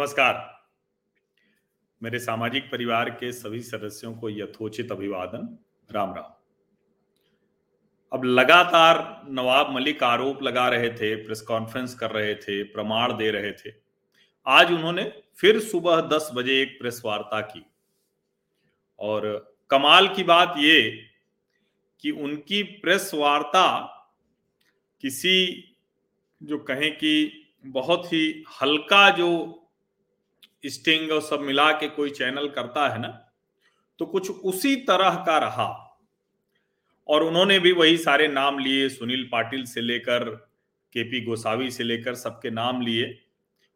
नमस्कार। मेरे सामाजिक परिवार के सभी सदस्यों को यथोचित अभिवादन। राम राम। अब लगातार नवाब मलिक आरोप लगा रहे थे, प्रेस कॉन्फ्रेंस कर रहे थे, प्रमाण दे रहे थे। आज उन्होंने फिर सुबह दस बजे एक प्रेस वार्ता की। और कमाल की बात ये कि उनकी प्रेस वार्ता किसी जो कहें कि बहुत ही हल्का जो स्टिंग और सब मिला के कोई चैनल करता है ना तो कुछ उसी तरह का रहा। और उन्होंने भी वही सारे नाम लिए, सुनील पाटिल से लेकर, केपी गोसावी से लेकर सबके नाम लिए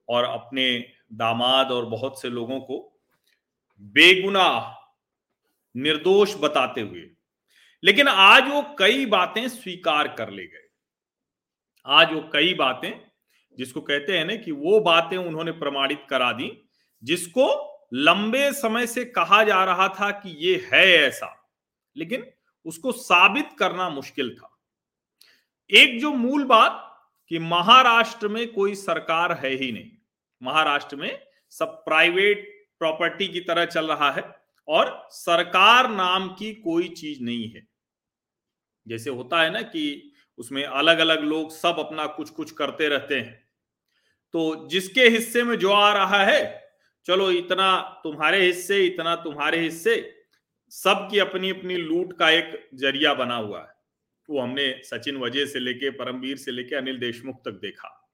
और अपने दामाद और बहुत से लोगों को बेगुनाह, निर्दोष बताते हुए। लेकिन आज वो कई बातें स्वीकार कर ले गए। आज वो कई बातें जिसको कहते हैं ना कि वो बातें उन्होंने प्रमाणित करा दी जिसको लंबे समय से कहा जा रहा था कि ये है ऐसा, लेकिन उसको साबित करना मुश्किल था। एक जो मूल बात कि महाराष्ट्र में कोई सरकार है ही नहीं। महाराष्ट्र में सब प्राइवेट प्रॉपर्टी की तरह चल रहा है और सरकार नाम की कोई चीज़ नहीं है। जैसे होता है ना कि उसमें अलग अलग लोग सब अपना कुछ कुछ करते रहते हैं। तो जिसके हिस्से में जो आ रहा है चलो इतना तुम्हारे हिस्से, इतना तुम्हारे हिस्से। सबकी अपनी अपनी लूट का एक ज़रिया बना हुआ है। वो हमने सचिन वजह से लेके, परमवीर से लेके, अनिल देशमुख तक देखा।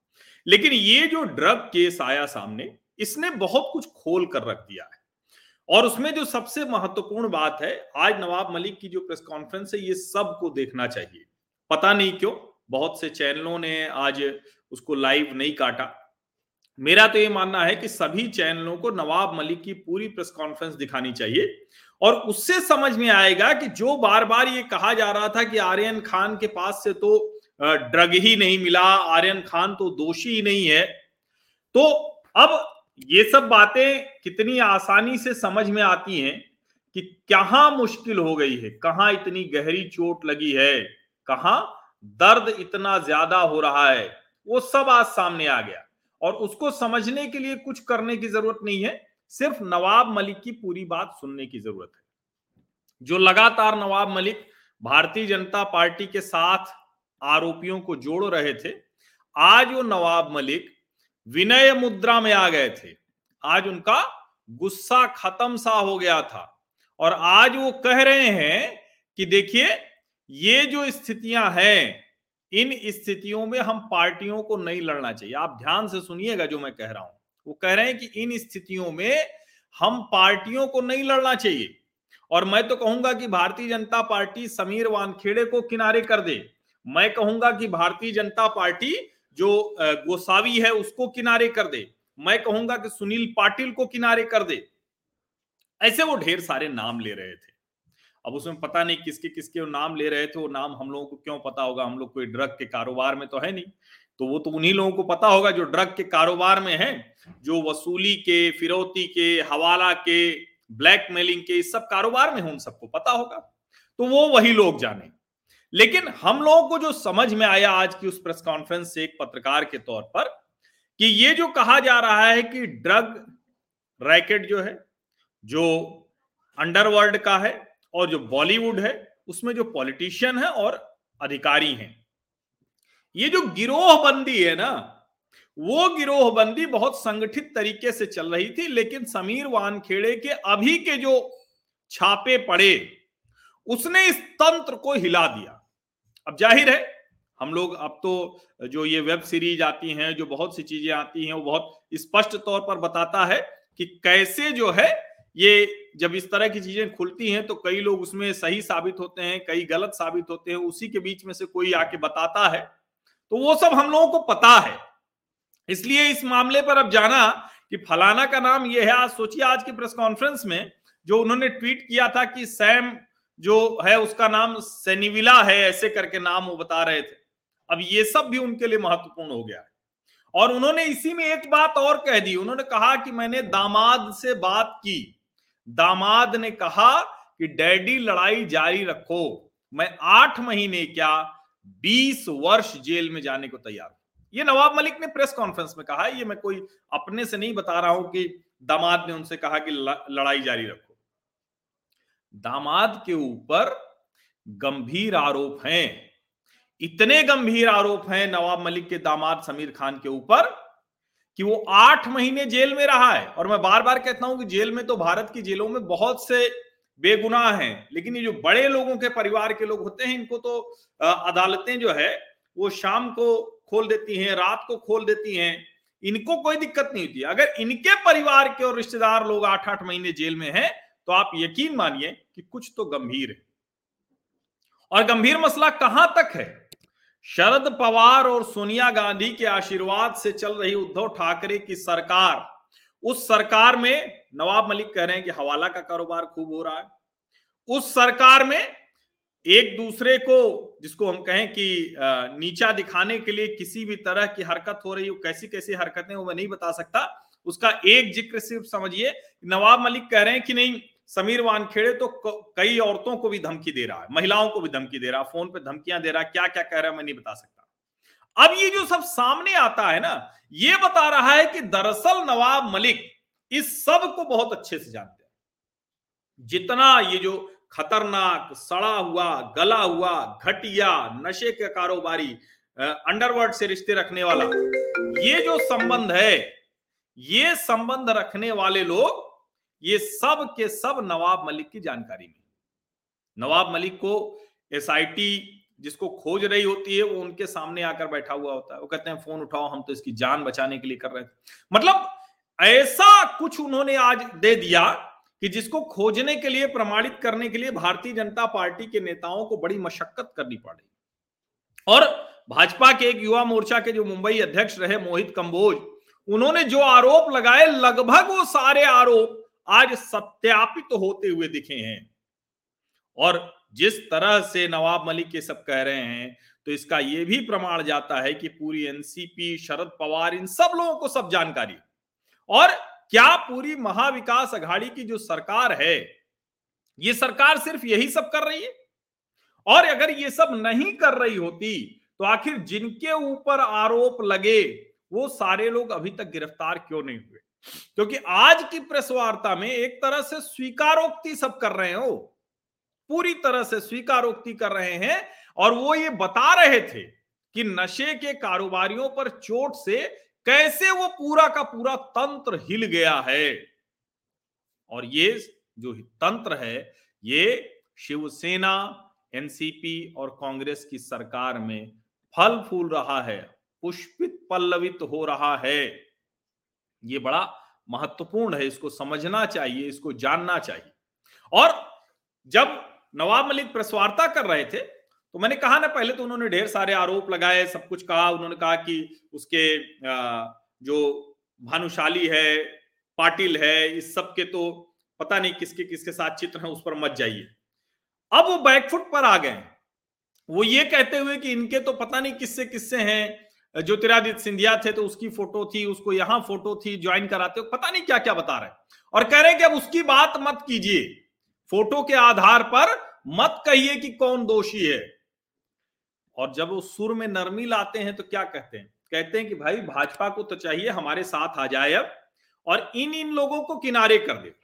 लेकिन ये जो ड्रग केस आया सामने, इसने बहुत कुछ खोल कर रख दिया है। और उसमें जो सबसे महत्वपूर्ण बात है, आज नवाब मलिक की जो प्रेस कॉन्फ्रेंस है, ये सबको देखना चाहिए। पता नहीं क्यों, बहुत से चैनलों ने आज उसको लाइव नहीं काटा। मेरा तो ये मानना है कि सभी चैनलों को नवाब मलिक की पूरी प्रेस कॉन्फ्रेंस दिखानी चाहिए। और उससे समझ में आएगा कि जो बार बार ये कहा जा रहा था कि आर्यन खान के पास से तो ड्रग ही नहीं मिला, आर्यन खान तो दोषी ही नहीं है। तो अब ये सब बातें कितनी आसानी से समझ में आती हैं कि कहाँ मुश्किल हो गई है, कहाँ इतनी गहरी चोट लगी है, कहाँ दर्द इतना ज़्यादा हो रहा है, वो सब आज सामने आ गया। और उसको समझने के लिए कुछ करने की ज़रूरत नहीं है, सिर्फ़ नवाब मलिक की पूरी बात सुनने की ज़रूरत है। जो लगातार नवाब मलिक भारतीय जनता पार्टी के साथ आरोपियों को जोड़ रहे थे, आज वो नवाब मलिक विनय मुद्रा में आ गए थे। आज उनका गुस्सा खत्म सा हो गया था। और आज वो कह रहे हैं कि देखिए, ये जो स्थितियाँ हैं इन स्थितियों में हम पार्टियों को नहीं लड़ना चाहिए। आप ध्यान से सुनिएगा जो मैं कह रहा हूँ। वो कह रहे हैं कि इन स्थितियों में हम पार्टियों को नहीं लड़ना चाहिए। और मैं तो कहूँगा कि भारतीय जनता पार्टी समीर वानखेड़े को किनारे कर दे। मैं कहूँगा कि भारतीय जनता पार्टी जो गोसावी है उसको किनारे कर दे। मैं कहूँगा कि सुनील पाटिल को किनारे कर दे। ऐसे वो ढेर सारे नाम ले रहे थे। अब उसमें पता नहीं किसके किसके नाम ले रहे थे, वो नाम हम लोगों को क्यों पता होगा? हम लोग कोई ड्रग के कारोबार में तो है नहीं। तो वो तो उन्हीं लोगों को पता होगा जो ड्रग के कारोबार में है, जो वसूली के, फिरौती के, हवाला के, ब्लैकमेलिंग के, इस सब कारोबार में हो, उन सबको पता होगा। तो वो वही लोग जाने। लेकिन हम लोगों को जो समझ में आया आज की उस प्रेस कॉन्फ्रेंस से एक पत्रकार के तौर पर, कि ये जो कहा जा रहा है कि ड्रग रैकेट जो है, जो अंडरवर्ल्ड का है और जो बॉलीवुड है, उसमें जो पॉलिटिशियन है और अधिकारी हैं। ये जो गिरोह बंदी है ना, वो गिरोह बंदी बहुत संगठित तरीके से चल रही थी, लेकिन समीर वानखेड़े के अभी के जो छापे पड़े, उसने इस तंत्र को हिला दिया। अब ज़ाहिर है, हम लोग अब तो जो ये वेब सीरीज़ आती हैं, जो बहुत सी चीज़ें आती हैं, वो बहुत स्पष्ट तौर पर बताता है कि कैसे जो है, ये जब इस तरह की चीज़ें खुलती हैं तो कई लोग उसमें सही साबित होते हैं, कई गलत साबित होते हैं, उसी के बीच में से कोई आके बताता है। तो वो सब हम लोगों को पता है। इसलिए इस मामले पर अब जाना कि फलाना का नाम ये है, आज सोचिए, आज की प्रेस कॉन्फ्रेंस में जो उन्होंने ट्वीट किया था कि सैम जो है, उसका नाम सेनिविला है, ऐसे करके नाम वो बता रहे थे। अब ये सब भी उनके लिए महत्वपूर्ण हो गया है। और उन्होंने इसी में एक बात और कह दी। उन्होंने कहा कि मैंने दामाद से बात की। दामाद ने कहा कि डैडी लड़ाई जारी रखो। मैं आठ महीने क्या बीस वर्ष जेल में जाने को तैयार ये नवाब मलिक ने प्रेस कॉन्फ्रेंस में कहा ये मैं कोई अपने से नहीं बता रहा हूँ कि दामाद ने उनसे कहा कि लड़ाई जारी रखो। दामाद के ऊपर गंभीर आरोप हैं। इतने गंभीर आरोप हैं नवाब मलिक के दामाद समीर खान के ऊपर कि वो आठ महीने जेल में रहा है। और मैं बार बार कहता हूँ कि जेल में तो भारत की जेलों में बहुत से बेगुनाह हैं, लेकिन ये जो बड़े लोगों के परिवार के लोग होते हैं, इनको तो अदालतें जो है, वो शाम को खोल देती हैं, रात को खोल देती हैं। इनको कोई दिक्कत नहीं होती। अगर इनके परिवार के और रिश्तेदार लोग आठ आठ महीने जेल में हैं तो आप यकीन मानिए कि कुछ तो गंभीर है। और गंभीर मसला कहाँ तक है? शरद पवार और सोनिया गांधी के आशीर्वाद से चल रही उद्धव ठाकरे की सरकार, उस सरकार में, नवाब मलिक कह रहे हैं कि हवाला का कारोबार खूब हो रहा है, उस सरकार में एक दूसरे को, जिसको हम कहें कि नीचा दिखाने के लिए किसी भी तरह की हरकत हो रही हो कैसी कैसी हरकतें वो मैं नहीं बता सकता, उसका एक ज़िक्र सिर्फ़ समझिए, नवाब मलिक कह रहे हैं कि नहीं समीर वानखेड़े तो कई औरतों को भी धमकी दे रहा है, महिलाओं को भी धमकी दे रहा है, फ़ोन पे धमकियाँ दे रहा है क्या क्या कह रहा है, मैं नहीं बता सकता। अब ये जो सब सामने आता है ना, ये बता रहा है कि दरअसल नवाब मलिक इस सबको बहुत अच्छे से जानते हैं। जितना ये जो खतरनाक, सड़ा हुआ, गला हुआ, घटिया, नशे के कारोबारी अंडरवर्ल्ड से रिश्ते रखने वाला, ये जो संबंध है, ये संबंध रखने वाले लोग ये सब के सब नवाब मलिक की जानकारी में। नवाब मलिक को एसआईटी जिसको खोज रही होती है, वो उनके सामने आकर बैठा हुआ होता है। वो कहते हैं, फ़ोन उठाओ, हम तो इसकी जान बचाने के लिए कर रहे थे मतलब ऐसा कुछ उन्होंने आज दे दिया कि जिसको खोजने के लिए, प्रमाणित करने के लिए भारतीय जनता पार्टी के नेताओं को बड़ी मशक्कत करनी पड़ रही। और भाजपा के एक युवा मोर्चा के जो मुंबई अध्यक्ष रहे, मोहित कंबोज, उन्होंने जो आरोप लगाए, लगभग वो सारे आरोप आज सत्यापित होते हुए दिखे हैं। और जिस तरह से नवाब मलिक ये सब कह रहे हैं तो इसका यह भी प्रमाण जाता है कि पूरी एनसीपी शरद पवार, इन सब लोगों को सब जानकारी। और क्या पूरी महाविकास अघाड़ी की जो सरकार है, ये सरकार सिर्फ़ यही सब कर रही है? और अगर ये सब नहीं कर रही होती तो आखिर जिनके ऊपर आरोप लगे, वो सारे लोग अभी तक गिरफ़्तार क्यों नहीं हुए? क्योंकि आज की प्रेस वार्ता में एक तरह से स्वीकारोक्ति सब कर रहे हो पूरी तरह से स्वीकारोक्ति कर रहे हैं और वो ये बता रहे थे कि नशे के कारोबारियों पर चोट से कैसे वो पूरा का पूरा तंत्र हिल गया है। और ये जो तंत्र है, ये शिवसेना, एनसीपी और कांग्रेस की सरकार में फल फूल रहा है, पुष्पित पल्लवित हो रहा है। ये बड़ा महत्वपूर्ण है, इसको समझना चाहिए, इसको जानना चाहिए। और जब नवाब मलिक प्रस्वार्ता कर रहे थे तो मैंने कहा ना, पहले तो उन्होंने ढेर सारे आरोप लगाए, सब कुछ कहा, उन्होंने कहा कि उसके जो भानुशाली है, पाटिल है, इस सब के तो पता नहीं किसके किसके साथ चित्र है, उस पर मत जाइए। अब वो बैकफुट पर आ गए। वो ये कहते हुए कि इनके तो पता नहीं किससे किससे हैं ज्योतिरादित्य सिंधिया थे तो उसकी फ़ोटो थी, उसको यहाँ फ़ोटो थी, ज्वाइन कराते हो, पता नहीं क्या क्या बता रहे और कह रहे कि अब उसकी बात मत कीजिए। फ़ोटो के आधार पर मत कहिए कि कौन दोषी है। और जब वो सुर में नरमी लाते हैं तो क्या कहते हैं? कहते हैं कि भाई, भाजपा को तो चाहिए हमारे साथ आ जाए अब, और इन इन लोगों को किनारे कर दे।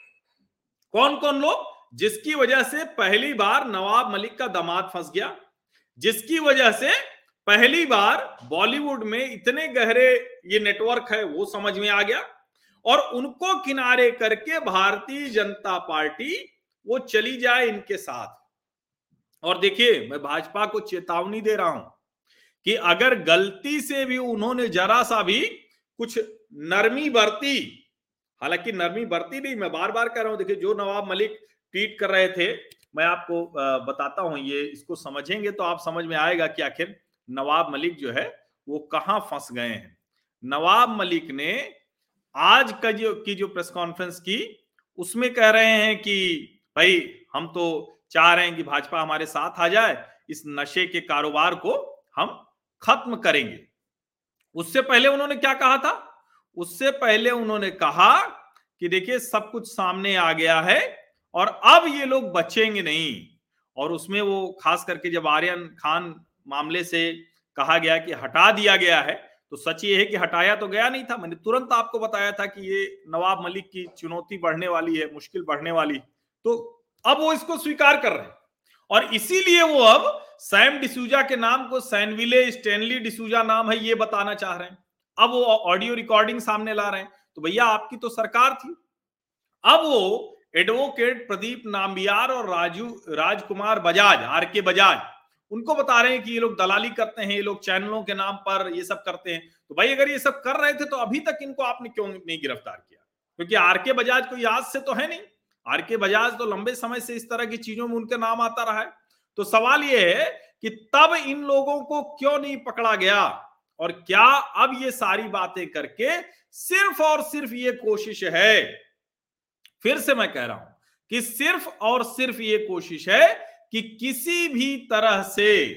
कौन कौन लोग? जिसकी वजह से पहली बार नवाब मलिक का दामाद फंस गया, जिसकी वजह से पहली बार बॉलीवुड में इतने गहरे ये नेटवर्क है, वो समझ में आ गया। और उनको किनारे करके भारतीय जनता पार्टी, वो चली जाए इनके साथ। और देखिए, मैं भाजपा को चेतावनी दे रहा हूँ कि अगर गलती से भी उन्होंने जरा सा भी कुछ नरमी बरती, हालाँकि नरमी बरती नहीं, मैं बार बार कह रहा हूँ, देखिए, जो नवाब मलिक ट्वीट कर रहे थे, मैं आपको बताता हूँ, ये इसको समझेंगे तो आप समझ में आएगा कि आखिर नवाब मलिक जो है, वो कहाँ फंस गए हैं? नवाब मलिक ने आज का जो, की जो प्रेस कॉन्फ्रेंस की, उसमें कह रहे हैं कि, भाई, हम तो चाह रहे हैं कि भाजपा हमारे साथ आ जाए, इस नशे के कारोबार को हम खत्म करेंगे। उससे पहले उन्होंने क्या कहा था? उससे पहले उन्होंने कहा कि देखिए, सब कुछ सामने आ गया है और अब ये लोग बचेंगे नहीं। और उसमें वो खास करके जब आर्यन खान मामले से कहा गया कि हटा दिया गया है तो सच ये है कि हटाया तो गया नहीं था। मैंने तुरंत आपको बताया था कि ये नवाब मलिक की चुनौती बढ़ने वाली है, मुश्किल बढ़ने वाली। तो अब वो इसको स्वीकार कर रहे हैं। और इसीलिए वो अब सैम डिसूजा के नाम को सैनविले स्टेनली डिसूजा नाम है, ये बताना चाह रहे हैं। अब वो ऑडियो रिकॉर्डिंग सामने ला रहे हैं। तो भैया, आपकी तो सरकार थी। अब वो एडवोकेट प्रदीप नाम्बियार और राजू, राजकुमार बजाज, आर के बजाज उनको बता रहे हैं कि ये लोग दलाली करते हैं, ये लोग चैनलों के नाम पर ये सब करते हैं। तो भाई अगर ये सब कर रहे थे तो अभी तक इनको आपने क्यों नहीं गिरफ़्तार किया? क्योंकि आर के बजाज कोई आज से तो है नहीं। आर के बजाज तो लंबे समय से इस तरह की चीज़ों में उनके नाम आता रहा है। तो सवाल ये है कि तब इन लोगों को क्यों नहीं पकड़ा गया? और क्या अब ये सारी बातें करके सिर्फ़ और सिर्फ़ ये कोशिश है? फिर से मैं कह रहा हूँ कि सिर्फ़ और सिर्फ़ ये कोशिश है कि किसी भी तरह से,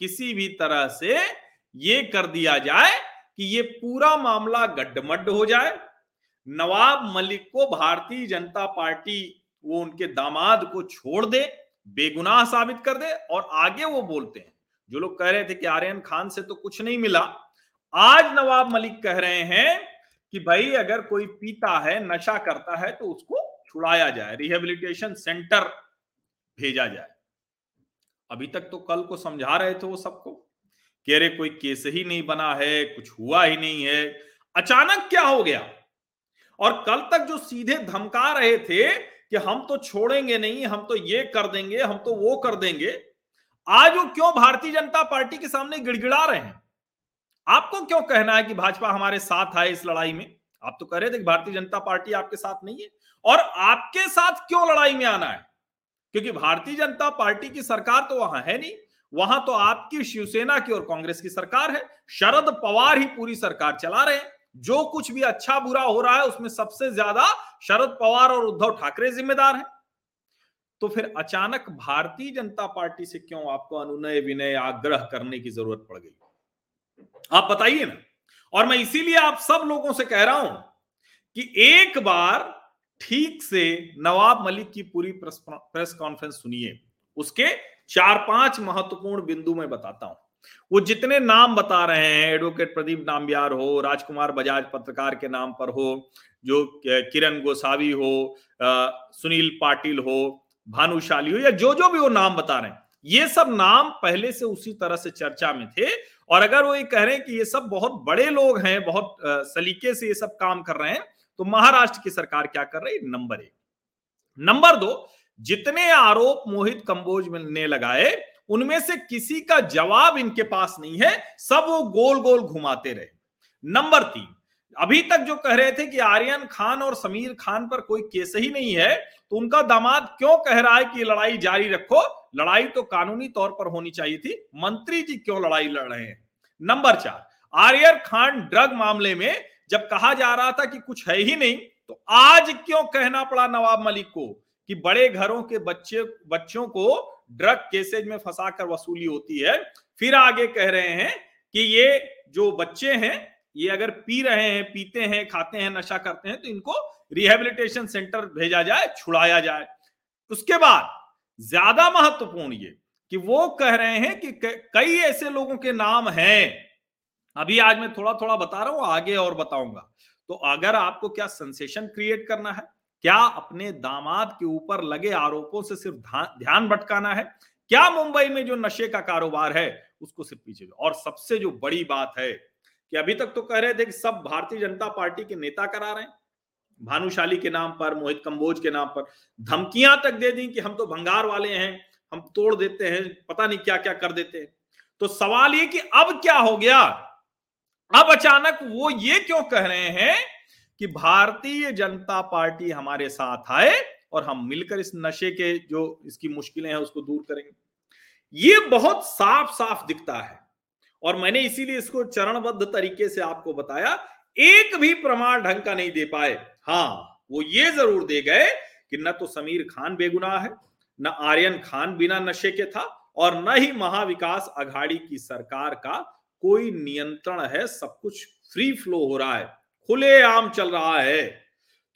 किसी भी तरह से ये कर दिया जाए कि ये पूरा मामला गड्ढमड्ढ हो जाए। नवाब मलिक को भारतीय जनता पार्टी वो उनके दामाद को छोड़ दे, बेगुनाह साबित कर दे और आगे वो बोलते हैं। जो लोग कह रहे थे कि आर्यन खान से तो कुछ नहीं मिला। आज नवाब मलिक कह रहे हैं कि भाई अगर कोई पीता है, नशा करता है तो उसको छुड़ाया जाए, रिहेबिलिटेशन सेंटर भेजा जाए। अभी तक तो कल को समझा रहे थे वो सबको कि अरे कोई केस ही नहीं बना है, कुछ हुआ ही नहीं है। अचानक क्या हो गया? और कल तक जो सीधे धमका रहे थे कि हम तो छोड़ेंगे नहीं, हम तो ये कर देंगे, हम तो वो कर देंगे, आज वो क्यों भारतीय जनता पार्टी के सामने गिड़गिड़ा रहे हैं? आपको क्यों कहना है कि भाजपा हमारे साथ आए इस लड़ाई में? आप तो कह रहे थे भारतीय जनता पार्टी आपके साथ नहीं है। और आपके साथ क्यों लड़ाई में आना है? क्योंकि भारतीय जनता पार्टी की सरकार तो वहाँ है नहीं। वहाँ तो आपकी शिवसेना की और कांग्रेस की सरकार है। शरद पवार ही पूरी सरकार चला रहे हैं। जो कुछ भी अच्छा बुरा हो रहा है, उसमें सबसे ज़्यादा शरद पवार और उद्धव ठाकरे जिम्मेदार हैं। तो फिर अचानक भारतीय जनता पार्टी से क्यों आपको अनुनय विनय आग्रह करने की ज़रूरत पड़ गई? आप बताइए ना। और मैं इसीलिए आप सब लोगों से कह रहा हूँ कि एक बार ठीक से नवाब मलिक की पूरी प्रेस कॉन्फ्रेंस सुनिए। उसके चार पाँच महत्वपूर्ण बिंदु में बताता हूँ। वो जितने नाम बता रहे हैं, एडवोकेट प्रदीप नाम्बियार हो, राजकुमार बजाज पत्रकार के नाम पर हो, जो किरण गोसावी हो सुनील पाटिल हो, भानुशाली हो, या जो जो भी वो नाम बता रहे हैं, ये सब नाम पहले से उसी तरह से चर्चा में थे। और अगर वो ये कह रहे हैं कि ये सब बहुत बड़े लोग हैं, बहुत सलीके से ये सब काम कर रहे हैं तो महाराष्ट्र की सरकार क्या कर रही? नंबर एक। नंबर दो, जितने आरोप मोहित कंबोज ने लगाए, उनमें से किसी का जवाब इनके पास नहीं है, सब वो गोल गोल घुमाते रहे। नंबर तीन, अभी तक जो कह रहे थे कि आर्यन खान और समीर खान पर कोई केस ही नहीं है तो उनका दामाद क्यों कह रहा है कि लड़ाई जारी रखो? लड़ाई तो कानूनी तौर पर होनी चाहिए थी, मंत्री जी क्यों लड़ाई लड़ रहे हैं? नंबर चार, आर्यन खान ड्रग मामले में जब कहा जा रहा था कि कुछ है ही नहीं तो आज क्यों कहना पड़ा नवाब मलिक को कि बड़े घरों के बच्चे, बच्चों को ड्रग केसेज में फंसा कर वसूली होती है? फिर आगे कह रहे हैं कि ये जो बच्चे हैं, ये अगर पी रहे हैं, पीते हैं, खाते हैं, नशा करते हैं तो इनको रिहेबिलिटेशन सेंटर भेजा जाए, छुड़ाया जाए। उसके बाद ज़्यादा महत्वपूर्ण ये कि वो कह रहे हैं कि, कई ऐसे लोगों के नाम हैं अभी आज मैं थोड़ा थोड़ा बता रहा हूँ, आगे और बताऊँगा। तो अगर आपको क्या सेंसेशन क्रिएट करना है, क्या अपने दामाद के ऊपर लगे आरोपों से सिर्फ़ ध्यान भटकाना है, क्या मुंबई में जो नशे का कारोबार है, उसको सिर्फ़ पीछे और सबसे जो बड़ी बात है कि अभी तक तो कह रहे थे कि सब भारतीय जनता पार्टी के नेता करा रहे हैं। भानुशाली के नाम पर, मोहित कंबोज के नाम पर, धमकियाँ तक दे दी कि हम तो भंगार वाले हैं, हम तोड़ देते हैं, पता नहीं क्या क्या कर देते हैं। तो सवाल ये कि अब क्या हो गया? अब अचानक वो ये क्यों कह रहे हैं कि भारतीय जनता पार्टी हमारे साथ आए और हम मिलकर इस नशे के जो इसकी मुश्किलें हैं उसको दूर करेंगे? ये बहुत साफ़ साफ़ दिखता है। और मैंने इसीलिए इसको चरणबद्ध तरीके से आपको बताया, एक भी प्रमाण ढंग का नहीं दे पाए। हाँ वो ये ज़रूर दे गए कि न तो समीर खान बेगुनाह है, न आर्यन खान बिना नशे के था और न ही महाविकास अघाड़ी की सरकार का कोई नियंत्रण है, सब कुछ फ्री फ्लो हो रहा है खुले आम चल रहा है।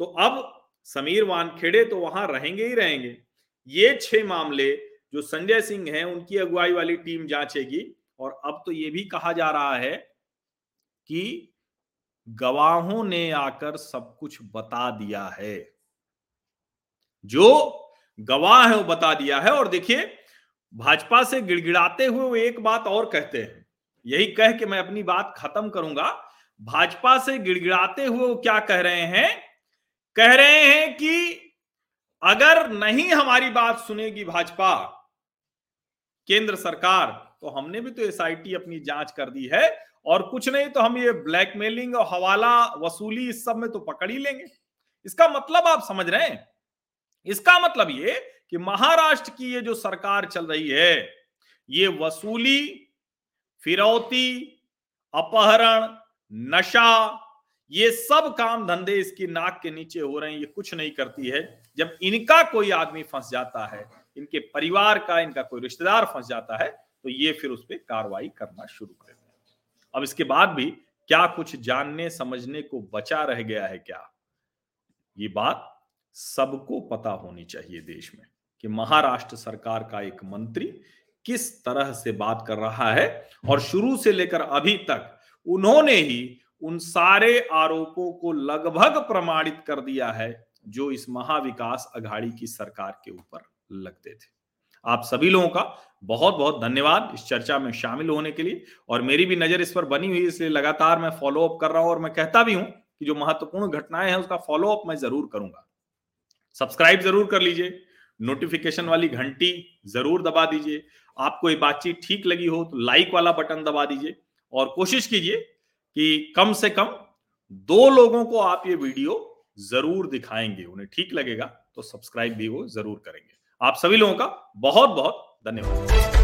तो अब समीर वानखेड़े तो वहाँ रहेंगे ही रहेंगे। ये छह मामले जो संजय सिंह हैं, उनकी अगुवाई वाली टीम जांचेगी। और अब तो ये भी कहा जा रहा है कि गवाहों ने आकर सब कुछ बता दिया है। जो गवाह है वो बता दिया है। और देखिए, भाजपा से गिड़गिड़ाते हुए वो एक बात और कहते हैं। यही कह के मैं अपनी बात खत्म करूँगा। भाजपा से गिड़गिड़ाते हुए वो क्या कह रहे हैं? कह रहे हैं कि अगर नहीं हमारी बात सुनेगी भाजपा, केंद्र सरकार तो हमने भी तो एसआईटी अपनी जाँच कर दी है और कुछ नहीं तो हम ये ब्लैकमेलिंग और हवाला वसूली इस सब में तो पकड़ ही लेंगे। इसका मतलब आप समझ रहे हैं? इसका मतलब ये कि महाराष्ट्र की ये जो सरकार चल रही है, ये वसूली फिरौती, अपहरण, नशा, ये सब काम धंधे इसकी नाक के नीचे हो रहे हैं, ये कुछ नहीं करती है। जब इनका कोई आदमी फंस जाता है, इनके परिवार का, इनका कोई रिश्तेदार फंस जाता है तो ये फिर उस पर कार्रवाई करना शुरू कर अब इसके बाद भी क्या कुछ जानने, समझने को बचा रह गया है क्या? ये बात सबको पता होनी चाहिए देश में कि महाराष्ट्र सरकार का एक मंत्री किस तरह से बात कर रहा है? और शुरू से लेकर अभी तक उन्होंने ही उन सारे आरोपों को लगभग प्रमाणित कर दिया है, जो इस महाविकास अघाड़ी की सरकार के ऊपर लगते थे। आप सभी लोगों का बहुत बहुत धन्यवाद इस चर्चा में शामिल होने के लिए। और मेरी भी नज़र इस पर बनी हुई इसलिए लगातार मैं फॉलो अप कर रहा हूँ और मैं कहता भी हूँ कि जो महत्वपूर्ण घटनाएँ हैं, उसका फॉलो अप मैं ज़रूर करूँगा। सब्सक्राइब ज़रूर कर लीजिए नोटिफिकेशन वाली घंटी ज़रूर दबा दीजिए। आपको ये बातचीत ठीक लगी हो तो लाइक वाला बटन दबा दीजिए। और कोशिश कीजिए कि कम से कम दो लोगों को आप ये वीडियो ज़रूर दिखाएँगे। उन्हें ठीक लगेगा तो सब्सक्राइब भी वो ज़रूर करेंगे। आप सभी लोगों का बहुत बहुत धन्यवाद।